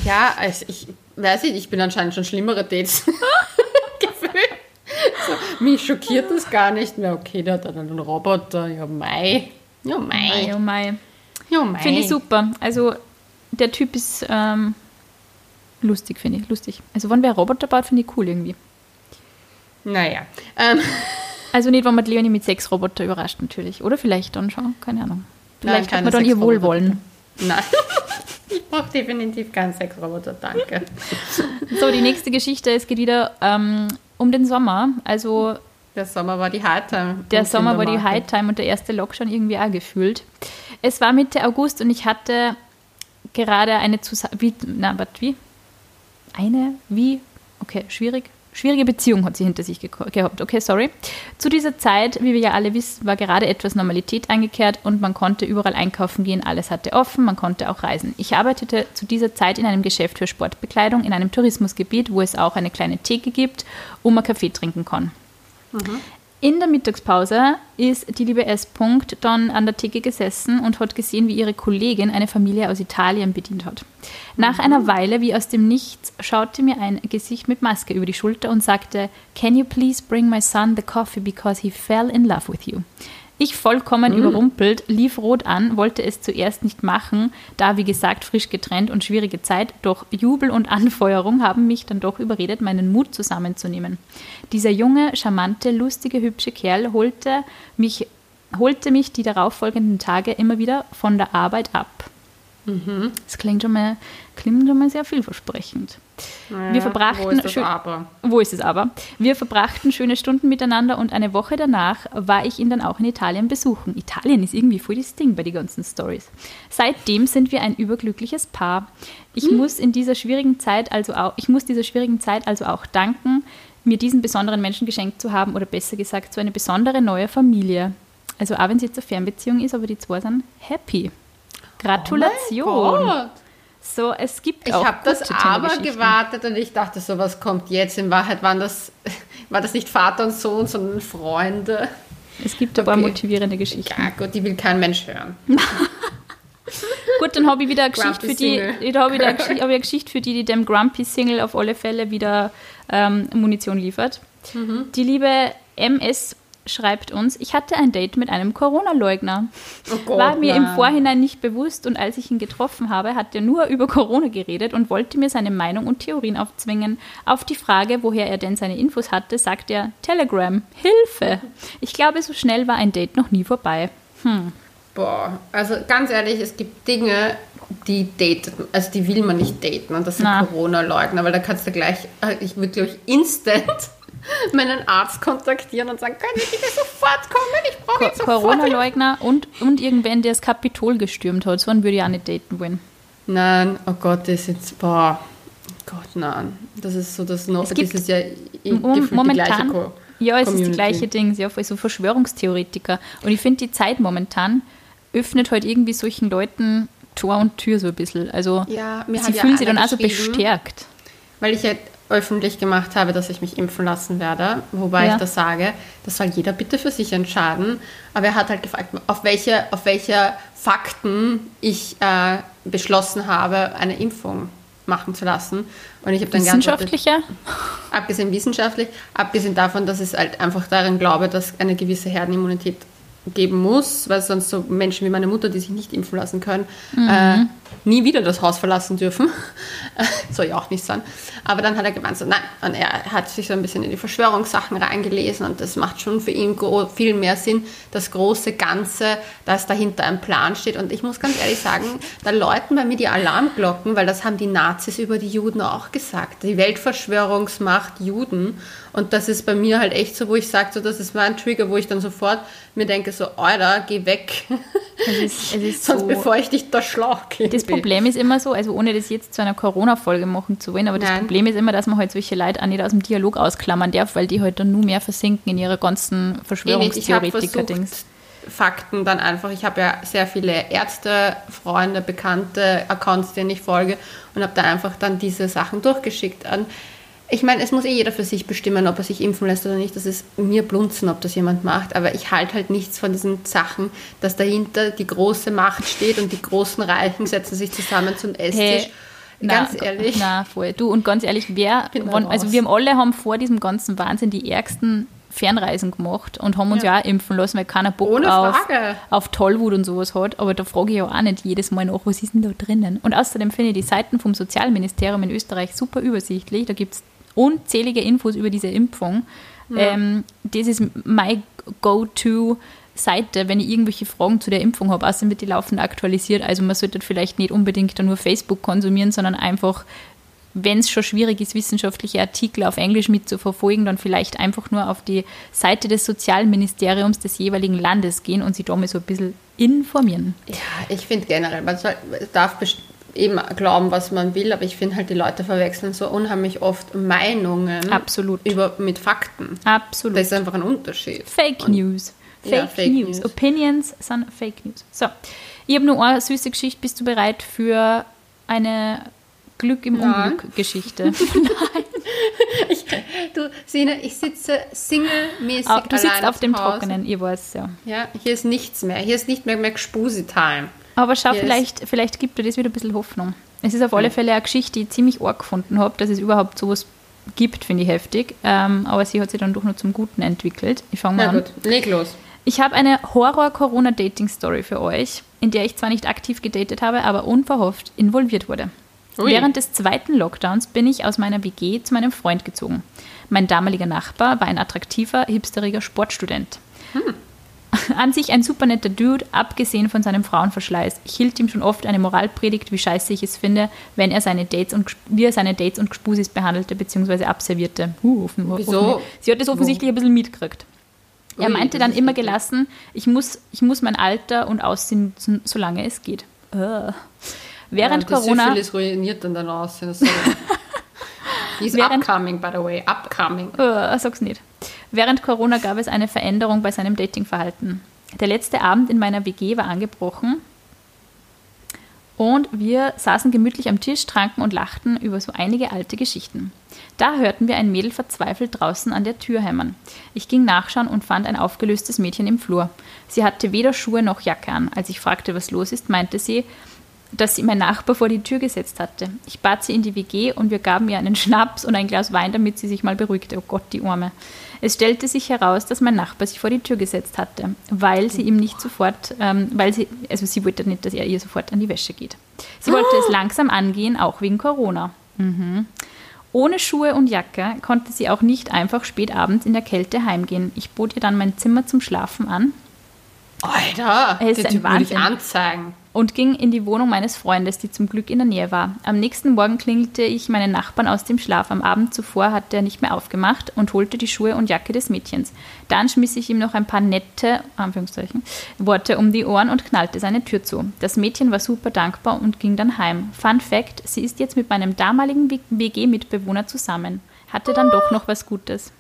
Ja, also ich weiß nicht, ich bin anscheinend schon schlimmere Dates. <laughs> So, mich schockiert das gar nicht mehr. Okay, der hat einen Roboter. Ja, mei. Ja, mei. Ja, mei. Ja, mei. Finde ich super. Also, der Typ ist ähm, lustig, finde ich. Lustig. Also, wenn wer Roboter baut, finde ich cool irgendwie. Naja. Ähm. <laughs> Also nicht, wenn man Leonie mit Sexroboter überrascht natürlich. Oder vielleicht dann schon, keine Ahnung. Vielleicht Nein, hat man dann ihr Wohlwollen. Nein, <laughs> ich brauche definitiv keinen Sexroboter, danke. <laughs> So, die nächste Geschichte, es geht wieder ähm, um den Sommer. Also Der Sommer war die Hightime. der Sommer war die. Hightime und der erste Lockdown irgendwie auch gefühlt. Es war Mitte August und ich hatte gerade eine Zusammen... Wie, na, warte, wie? Eine, wie? Okay, schwierig. Schwierige Beziehung hat sie hinter sich gehabt. Okay, sorry. Zu dieser Zeit, wie wir ja alle wissen, war gerade etwas Normalität eingekehrt und man konnte überall einkaufen gehen, alles hatte offen, man konnte auch reisen. Ich arbeitete zu dieser Zeit in einem Geschäft für Sportbekleidung in einem Tourismusgebiet, wo es auch eine kleine Theke gibt, wo man Kaffee trinken kann. In der Mittagspause ist die liebe S. -Punkt dann an der Theke gesessen und hat gesehen, wie ihre Kollegin eine Familie aus Italien bedient hat. Nach einer Weile, wie aus dem Nichts, schaute mir ein Gesicht mit Maske über die Schulter und sagte, Can you please bring my son the coffee because he fell in love with you? Ich vollkommen überrumpelt, lief rot an, wollte es zuerst nicht machen, da wie gesagt frisch getrennt und schwierige Zeit, doch Jubel und Anfeuerung haben mich dann doch überredet, meinen Mut zusammenzunehmen. Dieser junge, charmante, lustige, hübsche Kerl holte mich, holte mich die darauffolgenden Tage immer wieder von der Arbeit ab. Das klingt schon mal, klingt schon mal sehr vielversprechend. Naja, Wir verbrachten Wo ist das schön- aber? Wo ist es aber? Wir verbrachten schöne Stunden miteinander und eine Woche danach war ich ihn dann auch in Italien besuchen. Italien ist irgendwie voll das Ding bei den ganzen Stories. Seitdem sind wir ein überglückliches Paar. Ich muss in dieser schwierigen Zeit also auch, ich muss dieser schwierigen Zeit also auch danken, mir diesen besonderen Menschen geschenkt zu haben oder besser gesagt so eine besondere neue Familie. Also auch wenn es jetzt eine Fernbeziehung ist, aber die zwei sind happy. Gratulation. Oh so, es gibt Ich auch habe das aber gewartet und ich dachte so, was kommt jetzt? In Wahrheit waren das, <laughs> war das nicht Vater und Sohn, sondern Freunde. Es gibt Okay. motivierende Geschichten. Ja gut, die will kein Mensch hören. <laughs> Gut, dann habe ich wieder eine Geschichte für die, ich habe <laughs> ich eine Geschichte für die, die dem Grumpy Single auf alle Fälle wieder ähm, Munition liefert. Mhm. Die liebe MS schreibt uns, ich hatte ein Date mit einem Corona-Leugner. Oh Gott, War mir im nein. Vorhinein nicht bewusst und als ich ihn getroffen habe, hat er nur über Corona geredet und wollte mir seine Meinung und Theorien aufzwingen. Auf die Frage, woher er denn seine Infos hatte, sagt er, Telegram, Hilfe. Ich glaube, so schnell war ein Date noch nie vorbei. Boah, also ganz ehrlich, es gibt Dinge, die datet, also die will man nicht daten und das sind Na. Corona-Leugner, weil da kannst du gleich, äh, ich würde glaube ich instant <laughs> meinen Arzt kontaktieren und sagen, können Sie bitte sofort kommen, ich brauche jetzt sofort. Corona-Leugner und, und irgendwen, der das Kapitol gestürmt hat. So einen würde ich auch nicht daten wollen. Nein, oh Gott, das ist jetzt, boah, Gott, nein. Das ist so das noch, Es das ist ja die gleiche momentan, Co ja, es ist die Community. gleiche Ding, ja, so Verschwörungstheoretiker. Und ich finde, die Zeit momentan öffnet halt irgendwie solchen Leuten Tor und Tür so ein bisschen. Also Ja, mir sie hat ja fühlen sich dann auch so bestärkt. Weil ich ja öffentlich gemacht habe, dass ich mich impfen lassen werde, wobei Ja. ich das sage, das soll jeder bitte für sich entscheiden. Aber er hat halt gefragt, auf welche, auf welche Fakten ich äh, beschlossen habe, eine Impfung machen zu lassen. Und ich habe dann Wissenschaftlicher? abgesehen wissenschaftlich, abgesehen davon, dass ich halt einfach daran glaube, dass eine gewisse Herdenimmunität geben muss, weil sonst so Menschen wie meine Mutter, die sich nicht impfen lassen können, äh, nie wieder das Haus verlassen dürfen. <laughs> Soll ja auch nicht sein. Aber dann hat er gemeint, so, nein, und er hat sich so ein bisschen in die Verschwörungssachen reingelesen und das macht schon für ihn viel mehr Sinn, das große Ganze, dass dahinter ein Plan steht. Und ich muss ganz ehrlich sagen, da läuten bei mir die Alarmglocken, weil das haben die Nazis über die Juden auch gesagt. Die Weltverschwörungsmacht Juden. Und das ist bei mir halt echt so, wo ich sage, so, das ist mein Trigger, wo ich dann sofort mir denke, so, Alter, geh weg. Es ist, <laughs> Sonst so, bevor ich dich da schlag. das Problem ist immer so, also ohne das jetzt zu einer Corona-Folge machen zu wollen, aber das Nein. Problem ist immer, dass man halt solche Leute auch nicht aus dem Dialog ausklammern darf, weil die halt dann nur mehr versinken in ihrer ganzen Verschwörungstheoretiker-Dings. Fakten dann einfach, ich habe ja sehr viele Ärzte, Freunde, Bekannte, Accounts, denen ich folge und habe da einfach dann diese Sachen durchgeschickt an. Ich meine, es muss eh jeder für sich bestimmen, ob er sich impfen lässt oder nicht. Das ist mir blunzen, ob das jemand macht. Aber ich halte halt nichts von diesen Sachen, dass dahinter die große Macht steht und die großen Reichen setzen sich zusammen zum Esstisch. Hey, Ganz na, ehrlich. Na, voll. Du, und ganz ehrlich, wer, wann, also wir alle haben vor diesem ganzen Wahnsinn die ärgsten Fernreisen gemacht und haben uns ja, auch impfen lassen, weil keiner Bock auf, auf Tollwut und sowas hat. Aber da frage ich ja auch nicht jedes Mal nach, was ist denn da drinnen? Und außerdem finde ich die Seiten vom Sozialministerium in Österreich super übersichtlich. Da gibt es unzählige Infos über diese Impfung. Ähm, das ist my go-to Seite, wenn ich irgendwelche Fragen zu der Impfung habe. Außerdem wird die laufend aktualisiert. Also man sollte vielleicht nicht unbedingt nur Facebook konsumieren, sondern einfach, wenn es schon schwierig ist, wissenschaftliche Artikel auf Englisch mitzuverfolgen, dann vielleicht einfach nur auf die Seite des Sozialministeriums des jeweiligen Landes gehen und sich da mal so ein bisschen informieren. Ja, ich finde generell, man soll, darf eben glauben, was man will, aber ich finde halt, die Leute verwechseln so unheimlich oft Meinungen Absolut. Über, mit Fakten. Absolut. Das ist einfach ein Unterschied. Fake Und- News. Fake, Ja, Fake News. News. Opinions sind Fake News. So, ich habe nur eine süße Geschichte. Bist du bereit für eine Glück im Nein. Unglück Geschichte? <laughs> <laughs> Ich, du, Sina, ich sitze single-mäßig Ah, du sitzt auf dem Hause. Trockenen, ich weiß ja. Ja, hier ist nichts mehr. Hier ist nicht mehr McSpusi-Time. Aber schau, Yes. vielleicht, vielleicht gibt dir das wieder ein bisschen Hoffnung. Es ist auf alle Fälle eine Geschichte, die ich ziemlich arg gefunden habe, dass es überhaupt sowas gibt, finde ich heftig. Ähm, aber sie hat sich dann doch nur zum Guten entwickelt. Ich fange mal Na an. gut, leg los. Ich habe eine Horror-Corona-Dating-Story für euch, in der ich zwar nicht aktiv gedatet habe, aber unverhofft involviert wurde. Ui. Während des zweiten Lockdowns bin ich aus meiner WG zu meinem Freund gezogen. Mein damaliger Nachbar war ein attraktiver, hipsteriger Sportstudent. An sich ein super netter Dude, abgesehen von seinem Frauenverschleiß. Ich hielt ihm schon oft eine Moralpredigt, wie scheiße ich es finde, wenn er seine Dates und wie er seine Dates und Gspusis behandelte bzw. abservierte. Uh, offen, Wieso? Offen, sie hat es offensichtlich ein bisschen mitgekriegt. Er meinte dann immer gelassen, ich muss, ich muss mein Alter und Aussehen nutzen, solange es geht. Äh. Während ja, Corona. Syphilis ruiniert dann dein Aussehen. Die ist <laughs> Während- upcoming, by the way. Upcoming. Äh, sag's nicht. Während Corona gab es eine Veränderung bei seinem Datingverhalten. Der letzte Abend in meiner WG war angebrochen und wir saßen gemütlich am Tisch, tranken und lachten über so einige alte Geschichten. Da hörten wir ein Mädel verzweifelt draußen an der Tür hämmern. Ich ging nachschauen und fand ein aufgelöstes Mädchen im Flur. Sie hatte weder Schuhe noch Jacke an. Als ich fragte, was los ist, meinte sie, dass sie mein Nachbar vor die Tür gesetzt hatte. Ich bat sie in die WG und wir gaben ihr einen Schnaps und ein Glas Wein, damit sie sich mal beruhigte. Oh Gott, die Arme. Es stellte sich heraus, dass mein Nachbar sich vor die Tür gesetzt hatte, weil sie ihm nicht sofort, ähm, weil sie, also sie wollte nicht, dass er ihr sofort an die Wäsche geht. Sie wollte es langsam angehen, auch wegen Corona. Mhm. Ohne Schuhe und Jacke konnte sie auch nicht einfach spät abends in der Kälte heimgehen. Ich bot ihr dann mein Zimmer zum Schlafen an Alter, Er ist den ein Typ würde ich Wahnsinn. anzeigen. Und ging in die Wohnung meines Freundes, die zum Glück in der Nähe war. Am nächsten Morgen klingelte ich meinen Nachbarn aus dem Schlaf. Am Abend zuvor hatte er nicht mehr aufgemacht und holte die Schuhe und Jacke des Mädchens. Dann schmiss ich ihm noch ein paar nette Worte um die Ohren und knallte seine Tür zu. Das Mädchen war super dankbar und ging dann heim. Fun Fact, sie ist jetzt mit meinem damaligen WG-Mitbewohner zusammen. Hatte dann doch noch was Gutes.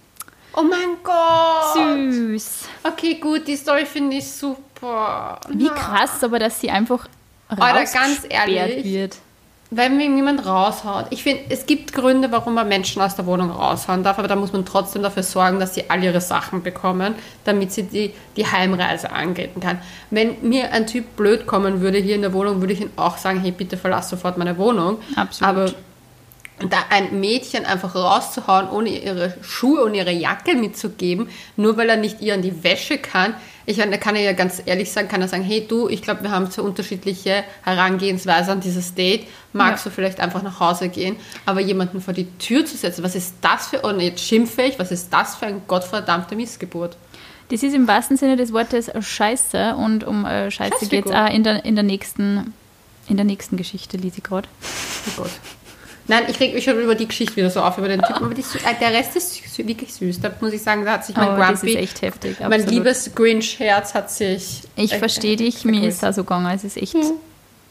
Oh mein Gott. Süß. Okay, gut, die Story finde ich super. Wie krass, aber dass sie einfach ganz rausgesperrt ehrlich. wird. Wenn mir jemand raushaut. Ich finde, es gibt Gründe, warum man Menschen aus der Wohnung raushauen darf, aber da muss man trotzdem dafür sorgen, dass sie all ihre Sachen bekommen, damit sie die, die Heimreise angehen kann. Wenn mir ein Typ blöd kommen würde hier in der Wohnung, würde ich ihm auch sagen, hey, bitte verlass sofort meine Wohnung. Absolut. Aber da ein Mädchen einfach rauszuhauen, ohne ihre Schuhe und ihre Jacke mitzugeben, nur weil er nicht ihr an die Wäsche kann. Ich meine, da kann er ja ganz ehrlich sagen, kann er sagen, hey du, ich glaube, wir haben zwei unterschiedliche Herangehensweise an dieses Date. Magst Ja. du vielleicht einfach nach Hause gehen? Aber jemanden vor die Tür zu setzen, was ist das für, und jetzt schimpfe ich, was ist das für ein gottverdammte Missgeburt? Das ist im wahrsten Sinne des Wortes Scheiße und um äh, Scheiße geht es auch in der, in, der nächsten, in der nächsten Geschichte, ich gerade. Oh Gott. Nein, ich reg mich schon über die Geschichte wieder so auf, über den Typen. Aber die, äh, der Rest ist wirklich süß. Da muss ich sagen, da hat sich mein das Grumpy, ist echt heftig. mein absolut. liebes Grinch-Herz hat sich... Ich äh, verstehe dich, mir ist auch so gegangen. Es ist echt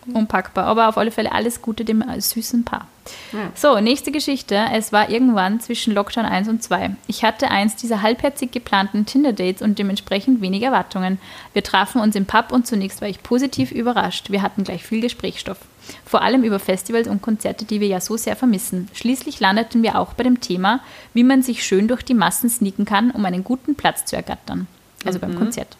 unpackbar. Aber auf alle Fälle alles Gute dem äh, süßen Paar. Ja. So, nächste Geschichte. Es war irgendwann zwischen Lockdown 1 und 2. Ich hatte eins dieser halbherzig geplanten Tinder-Dates und dementsprechend wenig Erwartungen. Wir trafen uns im Pub und zunächst war ich positiv überrascht. Wir hatten gleich viel Gesprächsstoff. Vor allem über Festivals und Konzerte, die wir ja so sehr vermissen. Schließlich landeten wir auch bei dem Thema, wie man sich schön durch die Massen sneaken kann, um einen guten Platz zu ergattern. Also beim Konzert.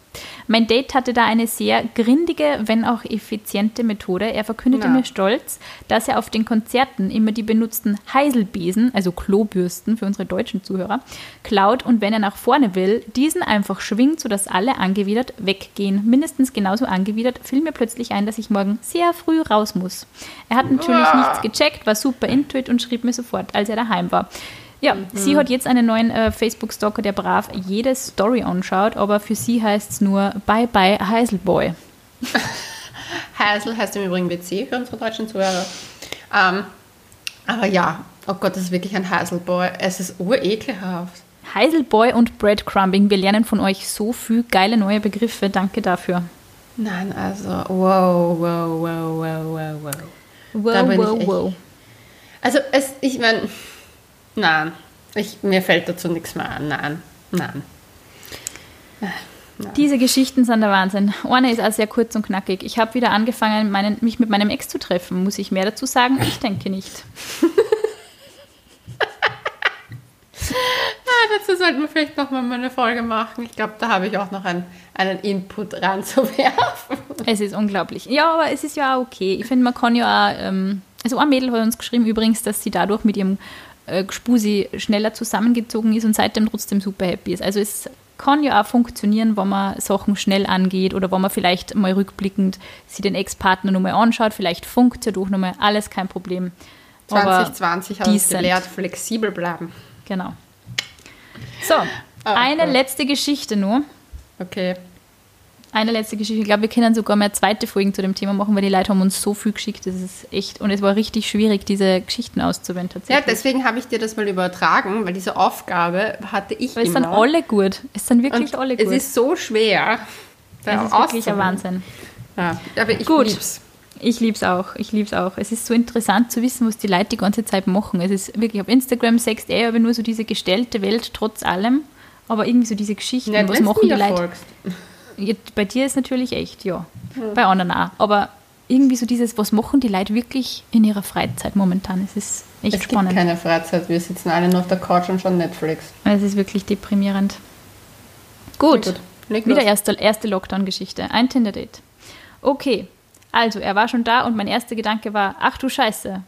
Mein Date hatte da eine sehr grindige, wenn auch effiziente Methode. Er verkündete Ja. mir stolz, dass er auf den Konzerten immer die benutzten Heiselbesen, also Klobürsten für unsere deutschen Zuhörer, klaut und wenn er nach vorne will, diesen einfach schwingt, sodass alle angewidert weggehen. Mindestens genauso angewidert fiel mir plötzlich ein, dass ich morgen sehr früh raus muss. Er hat natürlich Ah. nichts gecheckt, war super intuit und schrieb mir sofort, als er daheim war. Ja, sie hat jetzt einen neuen äh, Facebook-Stalker, der brav jede Story anschaut, aber für sie heißt es nur Bye Bye Heiselboy. <laughs> Heisel heißt im Übrigen WC für unsere deutschen Zuhörer. Ähm, aber ja, oh Gott, das ist wirklich ein Heiselboy. Es ist urekelhaft. Heiselboy und Breadcrumbing, wir lernen von euch so viel geile neue Begriffe. Danke dafür. Nein, also, wow, wow, wow, wow, wow, wow. Wow, Da bin ich wow, echt- wow. Also, es, ich meine, nein, ich, mir fällt dazu nichts mehr an. Nein, nein. Diese Geschichten sind der Wahnsinn. Eine ist auch sehr kurz und knackig. Ich habe wieder angefangen, meinen, mich mit meinem Ex zu treffen. Muss ich mehr dazu sagen? Ich denke nicht. <laughs> Ah, dazu sollten wir vielleicht nochmal mal eine Folge machen. Ich glaube, da habe ich auch noch einen, einen Input reinzuwerfen. <laughs> Es ist unglaublich. Ja, aber es ist ja auch okay. Ich finde, man kann ja auch, ähm, also ein Mädel hat uns geschrieben übrigens, dass sie dadurch mit ihrem äh, Spusi schneller zusammengezogen ist und seitdem trotzdem super happy ist. Also es kann ja auch funktionieren, wenn man Sachen schnell angeht oder wenn man vielleicht mal rückblickend sich den Ex-Partner nochmal anschaut. Vielleicht funkt ja doch nochmal, alles kein Problem. Aber 2020 hat uns gelehrt, flexibel bleiben. Genau. So, eine Gott. letzte Geschichte nur. Okay. Eine letzte Geschichte. Ich glaube, wir können sogar mal zweite Folgen zu dem Thema machen, weil die Leute haben uns so viel geschickt. Das ist echt. Und es war richtig schwierig, diese Geschichten auszuwählen Ja, deswegen habe ich dir das mal übertragen, weil diese Aufgabe hatte ich weil es sind alle gut. Es sind wirklich Und alle es gut. ist so schwer. es da ist wirklich ein. Wahnsinn. Ja, aber ich Gut. lieb's. Ich liebe es auch. Ich liebe es auch. Es ist so interessant zu wissen, was die Leute die ganze Zeit machen. Es ist wirklich auf Instagram sechst eh aber nur so diese gestellte Welt trotz allem. Aber irgendwie so diese Geschichten, Ja, was machen die Leute? folgst. Ja, bei dir ist natürlich echt, ja. Bei anderen auch. Aber irgendwie so dieses, was machen die Leute wirklich in ihrer Freizeit momentan? Es ist echt Es gibt spannend. keine Freizeit. Wir sitzen alle nur auf der Couch und schauen Netflix. Es ist wirklich deprimierend. Gut, Gut, wieder erste, erste Lockdown-Geschichte. Ein Tinder-Date. Okay, also er war schon da und mein erster Gedanke war, ach du Scheiße.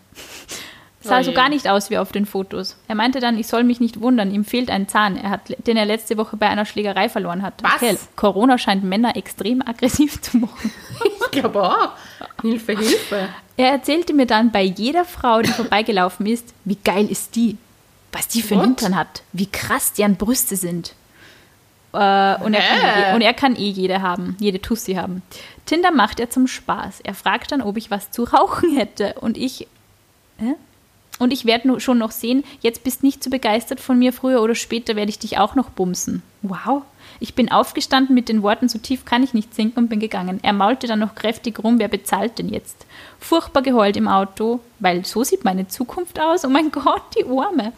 Sah Oh so je. gar nicht aus wie auf den Fotos. Er meinte dann, ich soll mich nicht wundern, ihm fehlt ein Zahn, er hat, den er letzte Woche bei einer Schlägerei verloren hat. Was? Okay, Corona scheint Männer extrem aggressiv zu machen. <laughs> Ich glaube auch. Hilfe, Hilfe. Er erzählte mir dann bei jeder Frau, die vorbeigelaufen ist, wie geil ist die, was die für einen? Hintern hat, wie krass deren Brüste sind. Äh, und, er eh- und er kann eh jede haben, jede Tussi haben. Tinder macht er zum Spaß. Er fragt dann, ob ich was zu rauchen hätte. Und ich. Hä? Und ich werde schon noch sehen, jetzt bist nicht so begeistert von mir, früher oder später werde ich dich auch noch bumsen. Wow. Ich bin aufgestanden mit den Worten, so tief kann ich nicht sinken und bin gegangen. Er maulte dann noch kräftig rum, wer bezahlt denn jetzt? Furchtbar geheult im Auto, weil so sieht meine Zukunft aus. Oh mein <laughs> Gott, die Arme.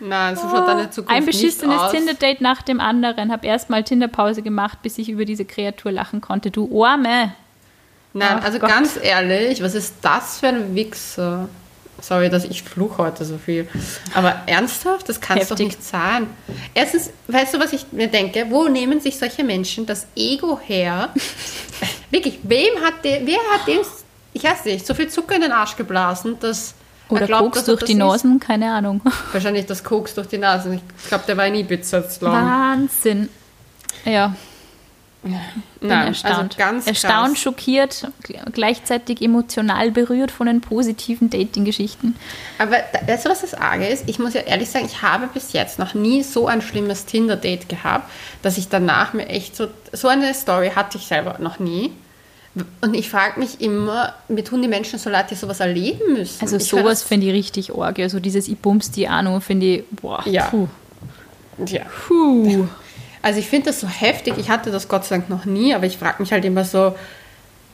Nein, so schaut deine Zukunft Ein beschissenes. Tinder-Date nach dem anderen. Hab erstmal Tinderpause gemacht, bis ich über diese Kreatur lachen konnte. Du Arme. Nein, Ach also Gott. ganz ehrlich, was ist das für ein Wichser? Sorry, dass ich fluch heute so viel. Aber ernsthaft, das kann es doch nicht sein. Erstens, weißt du, was ich mir denke? Wo nehmen sich solche Menschen das Ego her? <laughs> Wirklich, wem hat der, wer hat dem, ich weiß nicht, so viel Zucker in den Arsch geblasen, dass er Oder glaubt, Koks durch das die? Nasen, keine Ahnung. <laughs> Wahrscheinlich das Koks durch die Nase. Ich glaube, der war in Ibiza jetzt lang. Wahnsinn. Ja, bin Nein, erstaunt. also ganz erstaunt, krass. schockiert, gl- gleichzeitig emotional berührt von den positiven Dating-Geschichten. Aber weißt du, was das Arge ist? Ich muss ja ehrlich sagen, ich habe bis jetzt noch nie so ein schlimmes Tinder-Date gehabt, dass ich danach mir echt so, so eine Story hatte ich selber noch nie. Und ich frage mich immer, mir tun die Menschen so leid, die sowas erleben müssen. Also ich sowas finde ich richtig arg. Also dieses Ich bums die Ahnung finde ich, boah, Ja. puh. Ja. puh. Also ich finde das so heftig. Ich hatte das Gott sei Dank noch nie, aber ich frage mich halt immer so,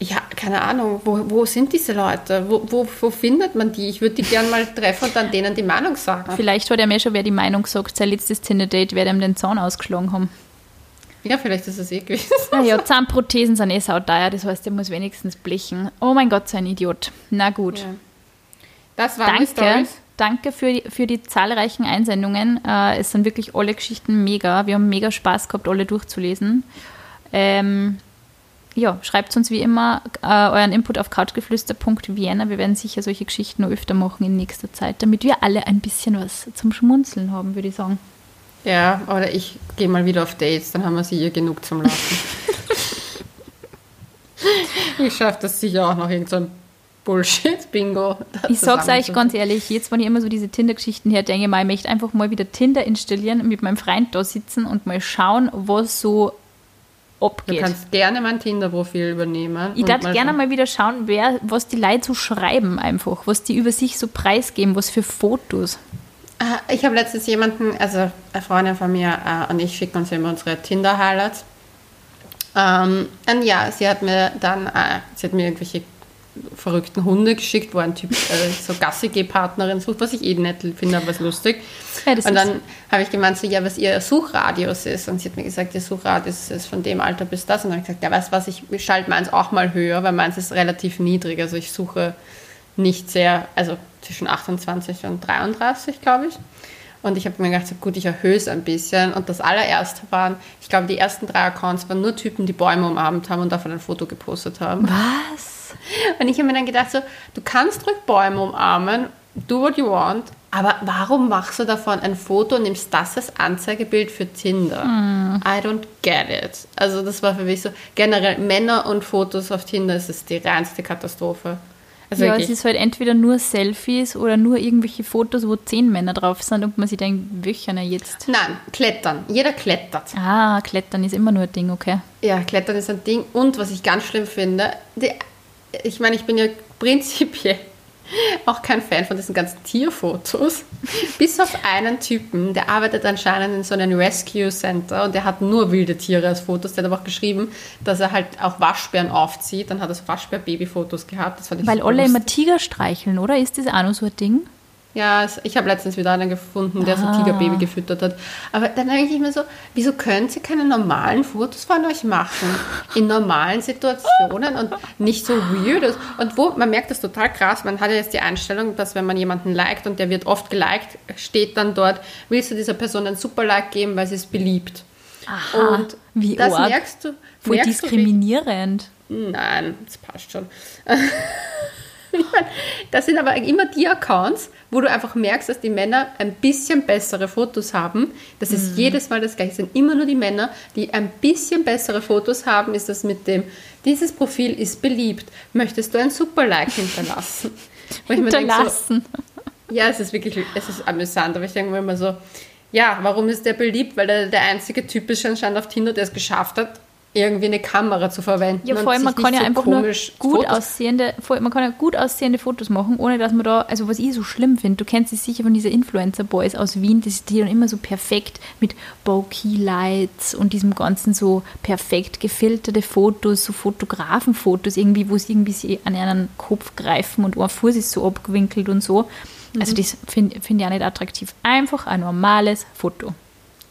ja, keine Ahnung, wo, wo sind diese Leute? Wo, wo, wo findet man die? Ich würde die gern mal treffen und dann denen die Meinung sagen. Vielleicht hat er mir schon wer die Meinung gesagt, sein letztes Tinder-Date werde ihm den Zahn ausgeschlagen haben. Ja, vielleicht ist es eh gewesen. Naja, Zahnprothesen sind eh sauteuer, das heißt, er muss wenigstens blechen. Oh mein Gott, so ein Idiot. Na gut. Ja. Das waren die Danke, Stories. Danke für die, für die zahlreichen Einsendungen. Äh, es sind wirklich alle Geschichten mega. Wir haben mega Spaß gehabt, alle durchzulesen. Ähm, ja, schreibt uns wie immer äh, euren Input auf couchgeflüster.vienna. Wir werden sicher solche Geschichten noch öfter machen in nächster Zeit, damit wir alle ein bisschen was zum Schmunzeln haben, würde ich sagen. Ja, oder ich gehe mal wieder auf Dates, dann haben wir sie ihr genug zum Lachen. <laughs> ich schaffe das sicher auch noch irgend so ein Bullshit, Bingo. Ich sag's euch ganz ehrlich, jetzt, wenn ich immer so diese Tinder-Geschichten her denke, mal, ich möchte einfach mal wieder Tinder installieren, mit meinem Freund da sitzen und mal schauen, was so abgeht. Du kannst gerne mein Tinder-Profil übernehmen. Ich darf gerne mal wieder schauen, wer, was die Leute so schreiben einfach, was die über sich so preisgeben, was für Fotos. Äh, ich habe letztens jemanden, also eine Freundin von mir äh, und ich schicken uns immer unsere Tinder-Highlights. Ähm, und ja, sie hat mir dann, äh, sie hat mir irgendwelche verrückten Hunde geschickt, wo ein Typ äh, so Gassi-Partnerin sucht, was ich eh nett finde, aber es lustig. Ja, und dann habe ich gemeint, so, ja, was ihr Suchradius ist. Und sie hat mir gesagt, ihr Suchradius ist von dem Alter bis das. Und dann habe ich gesagt, ja, weißt du was, ich schalte meins auch mal höher, weil meins ist relativ niedrig. Also ich suche nicht sehr, also zwischen 28 und 33, glaube ich. Und ich habe mir gedacht, so, gut, ich erhöhe es ein bisschen. Und das allererste waren, ich glaube, die ersten drei Accounts waren nur Typen, die Bäume umarmt haben und davon ein Foto gepostet haben. Was? Und ich habe mir dann gedacht, so, du kannst ruhig Bäume umarmen, do what you want, aber warum machst du davon ein Foto und nimmst das als Anzeigebild für Tinder? Mm. I don't get it. Also das war für mich so, generell Männer und Fotos auf Tinder ist es die reinste Katastrophe. Also ja, wirklich. es ist halt entweder nur Selfies oder nur irgendwelche Fotos, wo zehn Männer drauf sind und man sich denkt, welcher jetzt? Nein, klettern. Jeder klettert. Ah, klettern ist immer nur ein Ding, okay. Ja, klettern ist ein Ding. Und was ich ganz schlimm finde, die, ich meine, ich bin ja prinzipiell <laughs> auch kein Fan von diesen ganzen Tierfotos. <laughs> Bis auf einen Typen, der arbeitet anscheinend in so einem Rescue Center und der hat nur wilde Tiere als Fotos. Der hat aber auch geschrieben, dass er halt auch Waschbären aufzieht. Dann hat er so Waschbär-Baby-Fotos gehabt. Weil alle lustig. immer Tiger streicheln, oder? Ist das auch noch so ein Ding? Ja, ich habe letztens wieder einen gefunden, der ah. so Tigerbaby gefüttert hat. Aber dann denke ich mir so, wieso könnt ihr keine normalen Fotos von euch machen? In normalen Situationen und nicht so weird. Und wo, man merkt das total krass, man hat ja jetzt die Einstellung, dass wenn man jemanden liked und der wird oft geliked, steht dann dort, willst du dieser Person ein super Like geben, weil sie es beliebt. Aha, und wie das arg. merkst du. Voll diskriminierend. Du, nein, das passt schon. <laughs> meine, <laughs> das sind aber immer die Accounts, wo du einfach merkst, dass die Männer ein bisschen bessere Fotos haben. Das ist mhm. jedes Mal das Gleiche. Es sind immer nur die Männer, die ein bisschen bessere Fotos haben. Ist das mit dem, dieses Profil ist beliebt. Möchtest du ein Super-Like hinterlassen? <laughs> hinterlassen. So, ja, es ist wirklich, es ist amüsant, aber ich denke mir immer so, ja, warum ist der beliebt? Weil er der einzige Typ ist anscheinend auf Tinder, der es geschafft hat, irgendwie eine Kamera zu verwenden. Ja, vor allem, man kann ja so einfach nur gut aussehende, vor, man kann ja gut aussehende Fotos machen, ohne dass man da, also was ich so schlimm finde, du kennst sie sicher von dieser Influencer-Boys aus Wien, die sind dann immer so perfekt mit Bokeh-Lights und diesem ganzen so perfekt gefilterte Fotos, so Fotografenfotos irgendwie, wo sie irgendwie sie an einen Kopf greifen und ein Fuß ist so abgewinkelt und so. Also mhm. das finde find ich auch nicht attraktiv. Einfach ein normales Foto.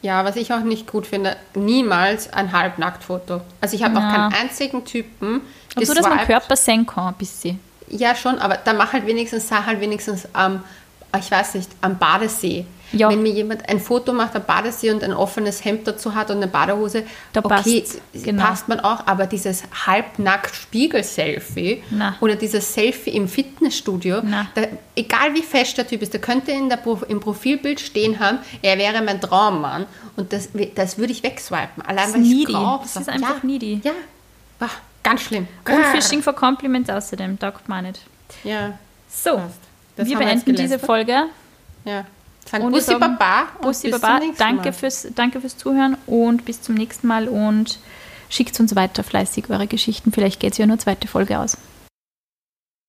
Ja, was ich auch nicht gut finde, niemals ein Halbnacktfoto. Also ich habe auch keinen einzigen Typen. Und so, dass man Körper sehen kann, ein bisschen. Ja, schon, aber dann mach halt wenigstens, sag halt wenigstens am, ähm, ich weiß nicht, am Badesee ja. Wenn mir jemand ein Foto macht am Badesee und ein offenes Hemd dazu hat und eine Badehose, da okay, passt, genau. passt man auch, aber dieses halbnackt Spiegel-Selfie oder dieses Selfie im Fitnessstudio, da, egal wie fest der Typ ist, der könnte in der, im Profilbild stehen haben, er wäre mein Traummann und das, das würde ich wegswipen. Allein weil ich brauche. Das ist einfach ja, needy. Ja, Ach, ganz schlimm. Und Fishing for Compliments außerdem, taugt man nicht. Ja. So, wir beenden diese Folge. Ja. Sagen Bussi sagen, Baba. Bussi Baba. Danke fürs, danke fürs Zuhören und bis zum nächsten Mal und schickt uns weiter fleißig eure Geschichten. Vielleicht geht es ja nur zweite Folge aus.